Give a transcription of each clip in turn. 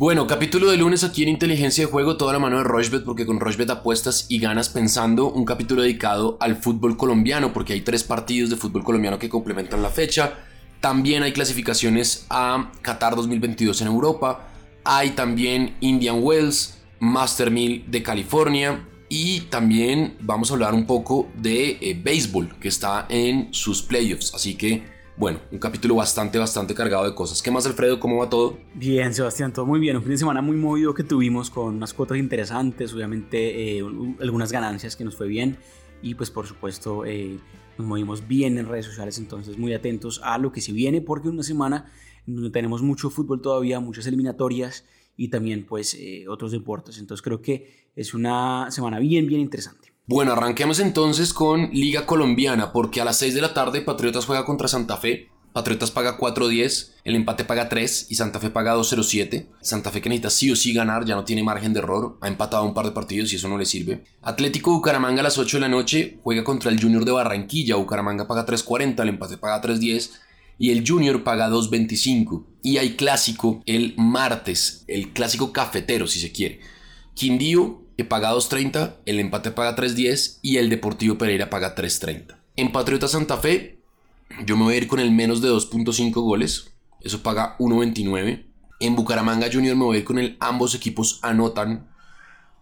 Bueno, capítulo de lunes aquí en Inteligencia de Juego, toda la mano de Rochbet, porque con Rochbet apuestas y ganas pensando. Un capítulo dedicado al fútbol colombiano, porque hay tres partidos de fútbol colombiano que complementan la fecha. También hay clasificaciones a Qatar 2022 en Europa. Hay también Indian Wells, Master Mill de California. Y también vamos a hablar un poco de eh, béisbol, que está en sus playoffs. Así que bueno, un capítulo bastante, bastante cargado de cosas. ¿Qué más, Alfredo? ¿Cómo va todo? Bien, Sebastián, todo muy bien. Un fin de semana muy movido que tuvimos con unas cuotas interesantes, obviamente eh, algunas ganancias que nos fue bien y pues por supuesto eh, nos movimos bien en redes sociales, entonces muy atentos a lo que se viene porque una semana donde tenemos mucho fútbol todavía, muchas eliminatorias y también pues eh, otros deportes. Entonces creo que es una semana bien, bien interesante. Bueno, arranquemos entonces con Liga Colombiana, porque a las 6 de la tarde Patriotas juega contra Santa Fe. Patriotas paga 4.10, el empate paga 3 y Santa Fe paga 2.07. Santa Fe que necesita sí o sí ganar, ya no tiene margen de error, ha empatado un par de partidos y eso no le sirve. Atlético Bucaramanga a las 8 de la noche juega contra el Junior de Barranquilla, Bucaramanga paga 3.40, el empate paga 3.10 y el Junior paga 2.25. Y hay clásico el martes, el clásico cafetero si se quiere. Quindío paga 2.30, el empate paga 3.10 y el Deportivo Pereira paga 3.30. En Patriota Santa Fe, yo me voy a ir con el menos de 2.5 goles, eso paga 1.29. En Bucaramanga Junior me voy a ir con el ambos equipos anotan,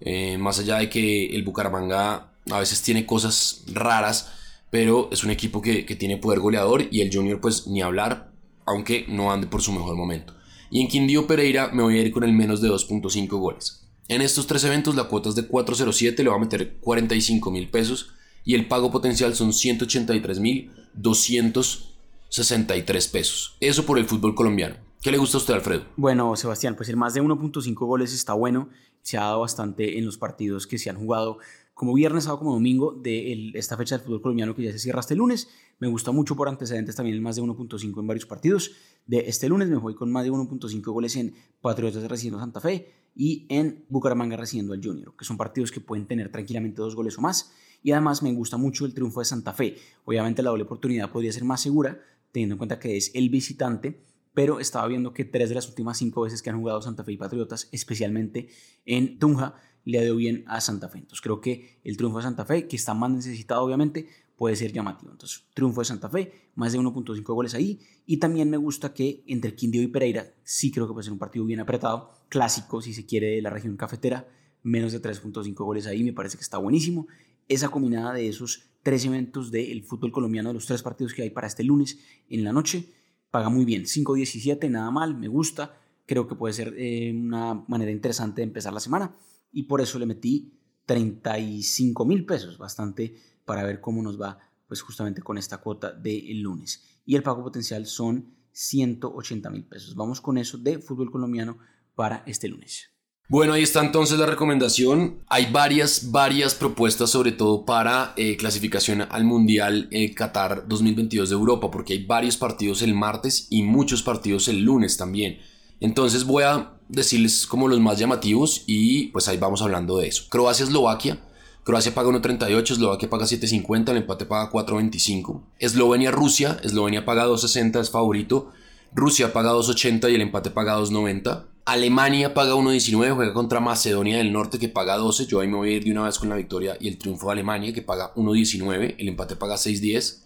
eh, más allá de que el Bucaramanga a veces tiene cosas raras, pero es un equipo que, que tiene poder goleador y el Junior pues ni hablar, aunque no ande por su mejor momento. Y en Quindío Pereira me voy a ir con el menos de 2.5 goles. En estos tres eventos la cuota es de 407, le va a meter 45 mil pesos y el pago potencial son 183 mil 263 pesos. Eso por el fútbol colombiano. ¿Qué le gusta a usted, Alfredo? Bueno, Sebastián, pues el más de 1.5 goles está bueno. Se ha dado bastante en los partidos que se han jugado como viernes, sábado, como domingo de esta fecha del fútbol colombiano que ya se cierra este lunes. Me gusta mucho por antecedentes también el más de 1.5 en varios partidos. De este lunes me voy con más de 1.5 goles en Patriotas recibiendo Santa Fe y en Bucaramanga recibiendo al Junior, que son partidos que pueden tener tranquilamente dos goles o más. Y además me gusta mucho el triunfo de Santa Fe. Obviamente la doble oportunidad podría ser más segura, teniendo en cuenta que es el visitante, pero estaba viendo que tres de las últimas cinco veces que han jugado Santa Fe y Patriotas, especialmente en Tunja, le ha ido bien a Santa Fe. Entonces creo que el triunfo de Santa Fe, que está más necesitado obviamente, puede ser llamativo. Entonces, triunfo de Santa Fe, más de 1.5 goles ahí. Y también me gusta que entre Quindío y Pereira, sí creo que puede ser un partido bien apretado, clásico, si se quiere, de la región cafetera, menos de 3.5 goles ahí, me parece que está buenísimo. Esa combinada de esos tres eventos del fútbol colombiano, de los tres partidos que hay para este lunes en la noche, paga muy bien. 5.17, nada mal, me gusta. Creo que puede ser eh, una manera interesante de empezar la semana. Y por eso le metí 35 mil pesos, bastante para ver cómo nos va pues justamente con esta cuota del lunes. Y el pago potencial son 180 mil pesos. Vamos con eso de fútbol colombiano para este lunes. Bueno, ahí está entonces la recomendación. Hay varias, varias propuestas, sobre todo para eh, clasificación al Mundial eh, Qatar 2022 de Europa, porque hay varios partidos el martes y muchos partidos el lunes también. Entonces voy a decirles como los más llamativos y pues ahí vamos hablando de eso. Croacia-Eslovaquia Croacia paga 1.38, Eslovaquia paga 7.50, el empate paga 4.25. Eslovenia-Rusia, Eslovenia paga 2.60, es favorito. Rusia paga 2.80 y el empate paga 2.90. Alemania paga 1.19, juega contra Macedonia del Norte que paga 12. Yo ahí me voy a ir de una vez con la victoria y el triunfo de Alemania que paga 1.19, el empate paga 6.10.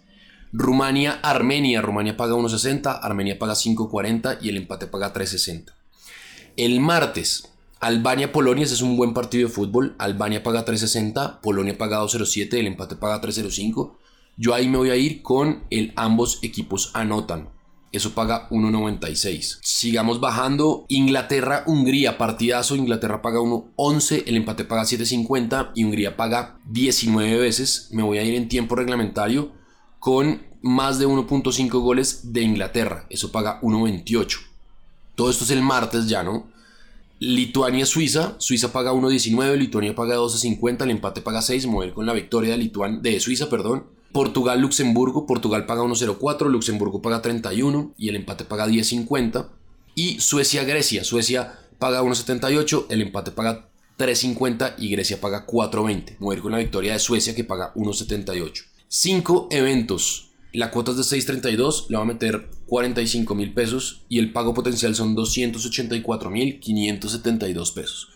Rumania, Armenia, Rumania paga 1.60, Armenia paga 5.40 y el empate paga 3.60. El martes, Albania-Polonia, ese es un buen partido de fútbol. Albania paga 3.60, Polonia paga 2.07, el empate paga 3.05. Yo ahí me voy a ir con el ambos equipos anotan. Eso paga 1.96. Sigamos bajando. Inglaterra-Hungría, partidazo. Inglaterra paga 1.11, el empate paga 7.50 y Hungría paga 19 veces. Me voy a ir en tiempo reglamentario con más de 1.5 goles de Inglaterra. Eso paga 1.28. Todo esto es el martes ya, ¿no? Lituania-Suiza, Suiza paga 1.19, Lituania paga 12.50, el empate paga 6, mover con la victoria de, de Suiza, perdón. Portugal-Luxemburgo, Portugal paga 1.04, Luxemburgo paga 31 y el empate paga 10.50. Y Suecia-Grecia, Suecia paga 1.78, el empate paga 3.50 y Grecia paga 4.20. Mover con la victoria de Suecia que paga 1.78. Cinco eventos La cuota es de 6.32, le va a meter 45 mil pesos y el pago potencial son 284 mil 572 pesos.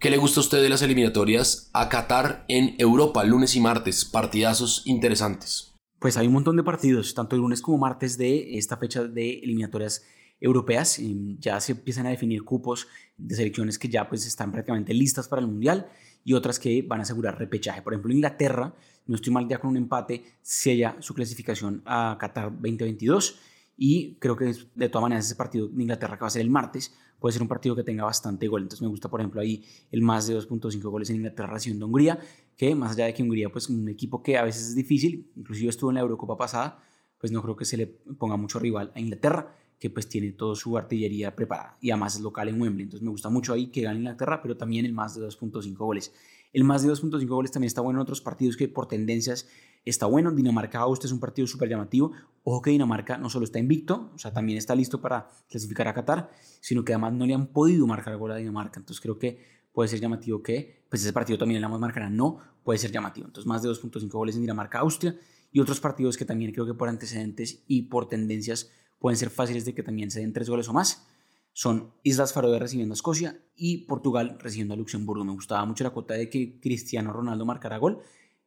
¿Qué le gusta a usted de las eliminatorias a Qatar en Europa, lunes y martes? Partidazos interesantes. Pues hay un montón de partidos, tanto el lunes como martes de esta fecha de eliminatorias europeas. Ya se empiezan a definir cupos de selecciones que ya pues están prácticamente listas para el Mundial y otras que van a asegurar repechaje. Por ejemplo, Inglaterra, no estoy mal ya con un empate, sella su clasificación a Qatar 2022 y creo que de todas maneras ese partido de Inglaterra que va a ser el martes puede ser un partido que tenga bastante gol. Entonces me gusta, por ejemplo, ahí el más de 2.5 goles en Inglaterra recibiendo Hungría, que más allá de que Hungría, pues un equipo que a veces es difícil, inclusive estuvo en la Eurocopa pasada, pues no creo que se le ponga mucho rival a Inglaterra, que pues tiene toda su artillería preparada y además es local en Wembley. Entonces me gusta mucho ahí que gane Inglaterra, pero también el más de 2.5 goles. El más de 2.5 goles también está bueno en otros partidos que por tendencias está bueno. Dinamarca-Austria es un partido súper llamativo. Ojo que Dinamarca no solo está invicto, o sea, también está listo para clasificar a Qatar, sino que además no le han podido marcar gol a Dinamarca. Entonces creo que puede ser llamativo que, pues ese partido también le vamos a marcar no, puede ser llamativo. Entonces más de 2.5 goles en Dinamarca-Austria y otros partidos que también creo que por antecedentes y por tendencias pueden ser fáciles de que también se den tres goles o más son Islas Faroe recibiendo a Escocia y Portugal recibiendo a Luxemburgo. Me gustaba mucho la cuota de que Cristiano Ronaldo marcara gol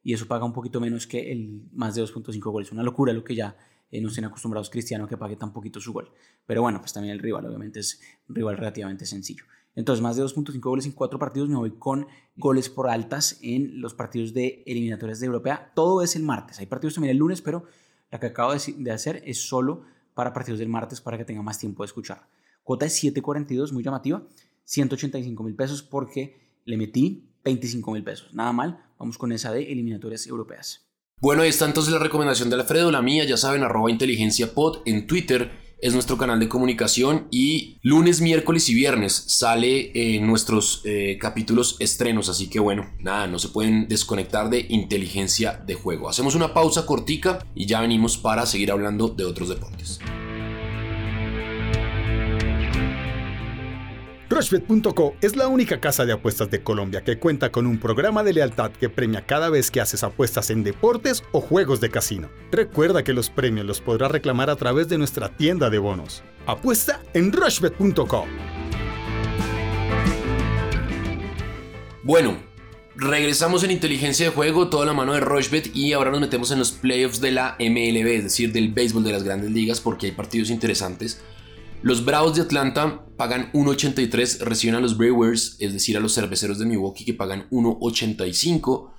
y eso paga un poquito menos que el más de 2.5 goles. Una locura lo que ya eh, no estén acostumbrados Cristiano que pague tan poquito su gol. Pero bueno, pues también el rival obviamente es un rival relativamente sencillo. Entonces, más de 2.5 goles en cuatro partidos, me voy con goles por altas en los partidos de eliminatorias de Europea. Todo es el martes. Hay partidos también el lunes, pero la que acabo de hacer es solo para partidos del martes para que tenga más tiempo de escuchar. Cuota de 7.42, muy llamativa. 185 mil pesos porque le metí 25 mil pesos. Nada mal, vamos con esa de eliminatorias europeas. Bueno, ahí está entonces la recomendación de Alfredo, la mía, ya saben, arroba inteligencia pod en Twitter es nuestro canal de comunicación y lunes, miércoles y viernes sale en nuestros eh, capítulos estrenos, así que bueno, nada, no se pueden desconectar de inteligencia de juego. Hacemos una pausa cortica y ya venimos para seguir hablando de otros deportes. Rushbet.co es la única casa de apuestas de Colombia que cuenta con un programa de lealtad que premia cada vez que haces apuestas en deportes o juegos de casino. Recuerda que los premios los podrás reclamar a través de nuestra tienda de bonos. Apuesta en Rushbet.co. Bueno, regresamos en inteligencia de juego, toda la mano de Rushbet y ahora nos metemos en los playoffs de la MLB, es decir, del béisbol de las grandes ligas porque hay partidos interesantes. Los Bravos de Atlanta pagan 1.83, reciben a los Brewers, es decir, a los cerveceros de Milwaukee que pagan 1.85.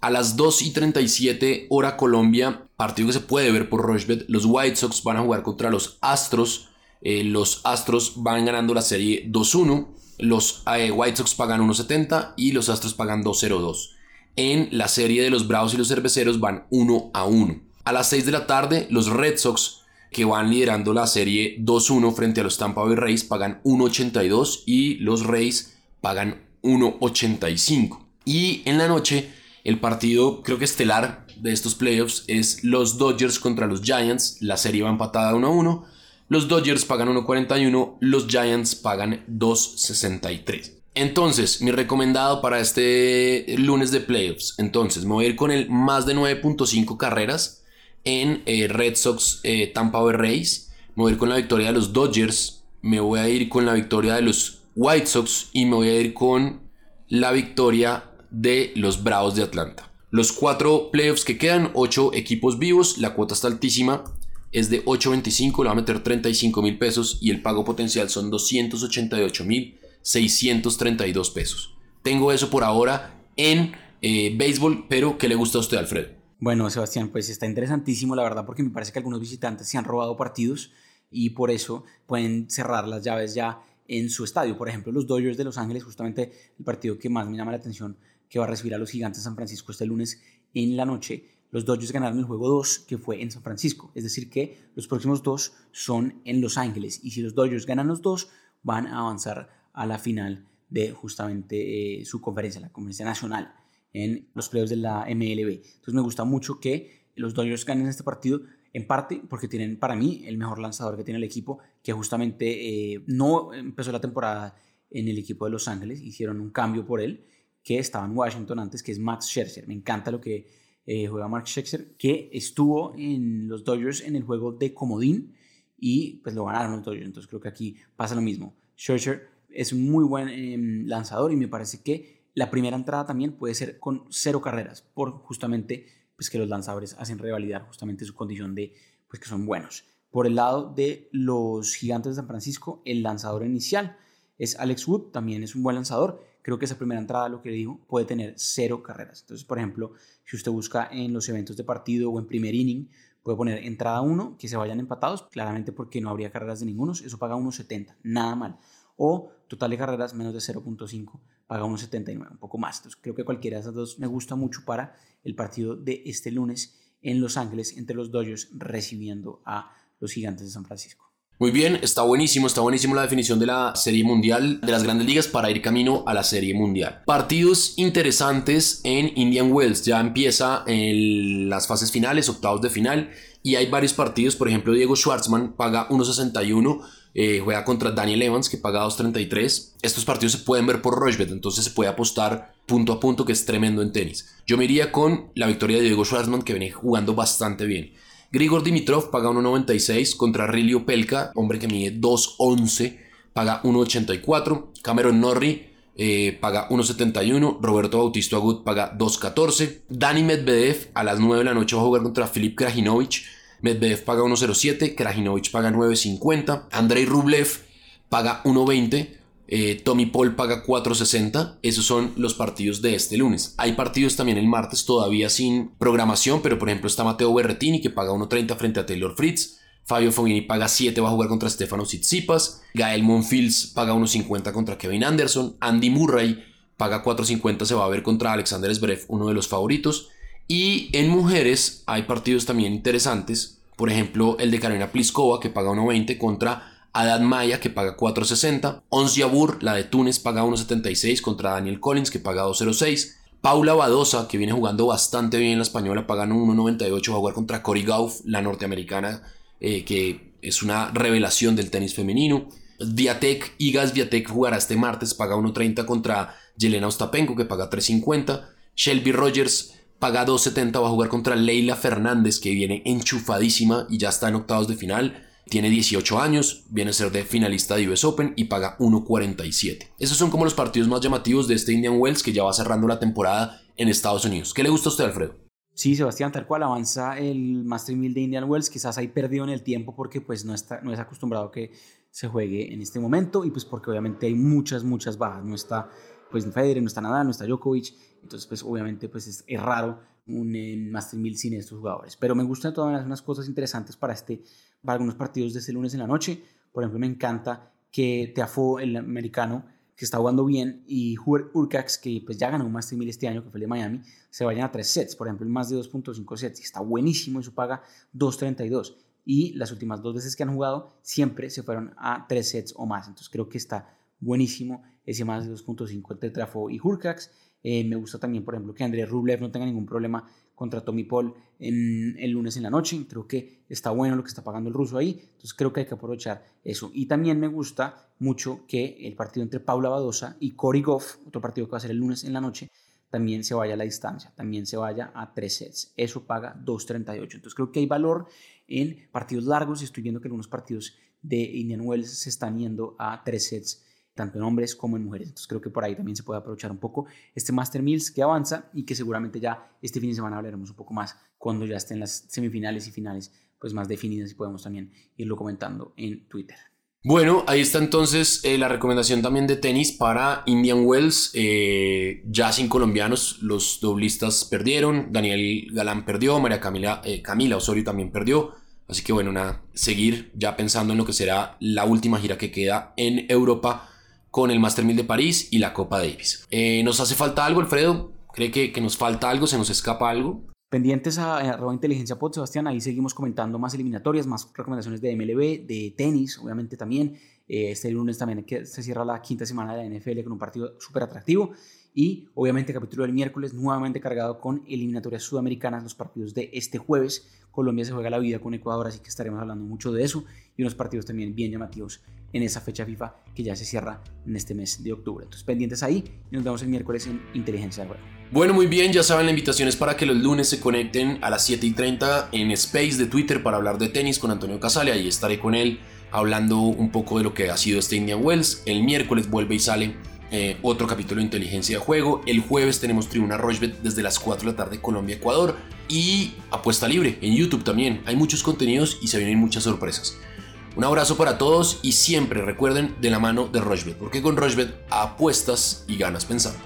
A las 2.37 hora Colombia, partido que se puede ver por Rushbet, los White Sox van a jugar contra los Astros. Eh, los Astros van ganando la serie 2-1. Los eh, White Sox pagan 1.70 y los Astros pagan 2.02. En la serie de los Bravos y los Cerveceros van 1 a 1. A las 6 de la tarde, los Red Sox que van liderando la serie 2-1 frente a los Tampa Bay Rays, pagan 1.82 y los Rays pagan 1.85. Y en la noche, el partido creo que estelar de estos playoffs es los Dodgers contra los Giants. La serie va empatada 1-1. Los Dodgers pagan 1.41, los Giants pagan 2.63. Entonces, mi recomendado para este lunes de playoffs. Entonces, me voy a ir con el más de 9.5 carreras en eh, Red Sox eh, Tampa Bay Rays. Me voy a ir con la victoria de los Dodgers. Me voy a ir con la victoria de los White Sox. Y me voy a ir con la victoria de los Bravos de Atlanta. Los cuatro playoffs que quedan, ocho equipos vivos. La cuota está altísima. Es de 8.25. Le va a meter 35 mil pesos. Y el pago potencial son 288 mil 632 pesos. Tengo eso por ahora en eh, béisbol. Pero ¿qué le gusta a usted, Alfredo? Bueno, Sebastián, pues está interesantísimo, la verdad, porque me parece que algunos visitantes se han robado partidos y por eso pueden cerrar las llaves ya en su estadio. Por ejemplo, los Dodgers de Los Ángeles, justamente el partido que más me llama la atención, que va a recibir a los Gigantes de San Francisco este lunes en la noche. Los Dodgers ganaron el juego 2, que fue en San Francisco. Es decir, que los próximos dos son en Los Ángeles. Y si los Dodgers ganan los dos, van a avanzar a la final de justamente eh, su conferencia, la conferencia nacional en los playoffs de la MLB. Entonces me gusta mucho que los Dodgers ganen este partido, en parte porque tienen para mí el mejor lanzador que tiene el equipo, que justamente eh, no empezó la temporada en el equipo de Los Ángeles, hicieron un cambio por él, que estaba en Washington antes, que es Max Scherzer. Me encanta lo que eh, juega Mark Scherzer, que estuvo en los Dodgers en el juego de comodín y pues lo ganaron los Dodgers. Entonces creo que aquí pasa lo mismo. Scherzer es un muy buen em, lanzador y me parece que la primera entrada también puede ser con cero carreras, por justamente pues que los lanzadores hacen revalidar justamente su condición de pues que son buenos. Por el lado de los gigantes de San Francisco, el lanzador inicial es Alex Wood, también es un buen lanzador. Creo que esa primera entrada, lo que dijo, puede tener cero carreras. Entonces, por ejemplo, si usted busca en los eventos de partido o en primer inning, puede poner entrada 1, que se vayan empatados, claramente porque no habría carreras de ninguno, eso paga 1.70, nada mal. O total de carreras menos de 0.5, paga 1.79, un poco más. Entonces, creo que cualquiera de esas dos me gusta mucho para el partido de este lunes en Los Ángeles entre los Dodgers recibiendo a los Gigantes de San Francisco. Muy bien, está buenísimo, está buenísimo la definición de la Serie Mundial de las grandes ligas para ir camino a la Serie Mundial. Partidos interesantes en Indian Wells, ya empieza en las fases finales, octavos de final, y hay varios partidos, por ejemplo Diego Schwartzman paga 1.61, eh, juega contra Daniel Evans que paga 2.33. Estos partidos se pueden ver por Rochebet, entonces se puede apostar punto a punto que es tremendo en tenis. Yo me iría con la victoria de Diego Schwartzman que viene jugando bastante bien. Grigor Dimitrov paga 1.96 contra Rilio Pelka, hombre que mide 2.11, paga 1.84. Cameron Norrie eh, paga 1.71. Roberto Bautista Agut paga 2.14. Dani Medvedev a las 9 de la noche va a jugar contra Filip Krajinovic. Medvedev paga 1.07. Krajinovic paga 9.50. Andrei Rublev paga 1.20. Eh, Tommy Paul paga 4.60. Esos son los partidos de este lunes. Hay partidos también el martes todavía sin programación, pero por ejemplo está Mateo Berretini que paga 1.30 frente a Taylor Fritz. Fabio Fognini paga 7, va a jugar contra Stefano Tsitsipas. Gael Monfils paga 1.50 contra Kevin Anderson. Andy Murray paga 4.50, se va a ver contra Alexander Zverev, uno de los favoritos. Y en mujeres hay partidos también interesantes. Por ejemplo, el de Karina Pliskova que paga 1.20 contra Adad Maya que paga 4.60, Ons Yabur, la de Túnez, paga 1.76 contra Daniel Collins que paga 2.06. Paula Badosa, que viene jugando bastante bien la española, paga 1.98 a jugar contra Cory Gauff, la norteamericana, eh, que es una revelación del tenis femenino. Viatek, Igas Viatek jugará este martes, paga 1.30 contra Yelena Ostapenko, que paga 3.50. Shelby Rogers paga 2.70, va a jugar contra Leila Fernández, que viene enchufadísima y ya está en octavos de final. Tiene 18 años, viene a ser de finalista de US Open y paga 1.47. Esos son como los partidos más llamativos de este Indian Wells que ya va cerrando la temporada en Estados Unidos. ¿Qué le gusta a usted, Alfredo? Sí, Sebastián, tal cual avanza el Master 1000 de Indian Wells, quizás ahí perdió en el tiempo porque pues no, está, no es acostumbrado que se juegue en este momento y pues porque obviamente hay muchas, muchas bajas, no está pues Federer, no está Nadal, no está Djokovic, entonces pues obviamente pues es, es raro un eh, Master 1000 sin estos jugadores, pero me gustan todas unas cosas interesantes para este para algunos partidos de este lunes en la noche. Por ejemplo, me encanta que Teafo, el americano, que está jugando bien, y Urcax, que pues ya ganó un Master 1000 este año, que fue el de Miami, se vayan a tres sets. Por ejemplo, el más de 2.5 sets. Y está buenísimo, eso paga 2.32. Y las últimas dos veces que han jugado, siempre se fueron a tres sets o más. Entonces creo que está buenísimo ese más de 2.5 entre Teafo y Hurcax. Eh, me gusta también, por ejemplo, que André Rublev no tenga ningún problema contra Tommy Paul en, el lunes en la noche. Creo que está bueno lo que está pagando el ruso ahí. Entonces creo que hay que aprovechar eso. Y también me gusta mucho que el partido entre Paula Badosa y Cory Goff, otro partido que va a ser el lunes en la noche, también se vaya a la distancia, también se vaya a tres sets. Eso paga 2.38. Entonces creo que hay valor en partidos largos y estoy viendo que algunos partidos de Indian Wells se están yendo a tres sets tanto en hombres como en mujeres. Entonces creo que por ahí también se puede aprovechar un poco este Master Mills que avanza y que seguramente ya este fin de semana hablaremos un poco más cuando ya estén las semifinales y finales pues más definidas y podemos también irlo comentando en Twitter. Bueno, ahí está entonces eh, la recomendación también de tenis para Indian Wells. Eh, ya sin colombianos, los doblistas perdieron. Daniel Galán perdió, María Camila, eh, Camila Osorio también perdió. Así que bueno, nada, seguir ya pensando en lo que será la última gira que queda en Europa con el Master 1000 de París y la Copa Davis. Eh, ¿Nos hace falta algo, Alfredo? ¿Cree que, que, nos falta algo? ¿Se nos escapa algo? Pendientes a, arroba inteligencia pod, Sebastián, ahí seguimos comentando más eliminatorias, más recomendaciones de MLB, de tenis, obviamente también. Eh, este lunes también se cierra la quinta semana de la NFL con un partido súper atractivo. Y obviamente capítulo del miércoles nuevamente cargado con eliminatorias sudamericanas, los partidos de este jueves. Colombia se juega la vida con Ecuador, así que estaremos hablando mucho de eso. Y unos partidos también bien llamativos en esa fecha FIFA que ya se cierra en este mes de octubre. Entonces pendientes ahí y nos vemos el miércoles en Inteligencia del Juego. Bueno, muy bien, ya saben, la invitación es para que los lunes se conecten a las 7 y 30 en Space de Twitter para hablar de tenis con Antonio Casale. Ahí estaré con él hablando un poco de lo que ha sido este Indian Wells. El miércoles vuelve y sale eh, otro capítulo de inteligencia de juego. El jueves tenemos Tribuna Rochebet desde las 4 de la tarde Colombia-Ecuador. Y apuesta libre en YouTube también. Hay muchos contenidos y se vienen muchas sorpresas. Un abrazo para todos y siempre recuerden de la mano de Rochebet, porque con Rochebet apuestas y ganas pensando.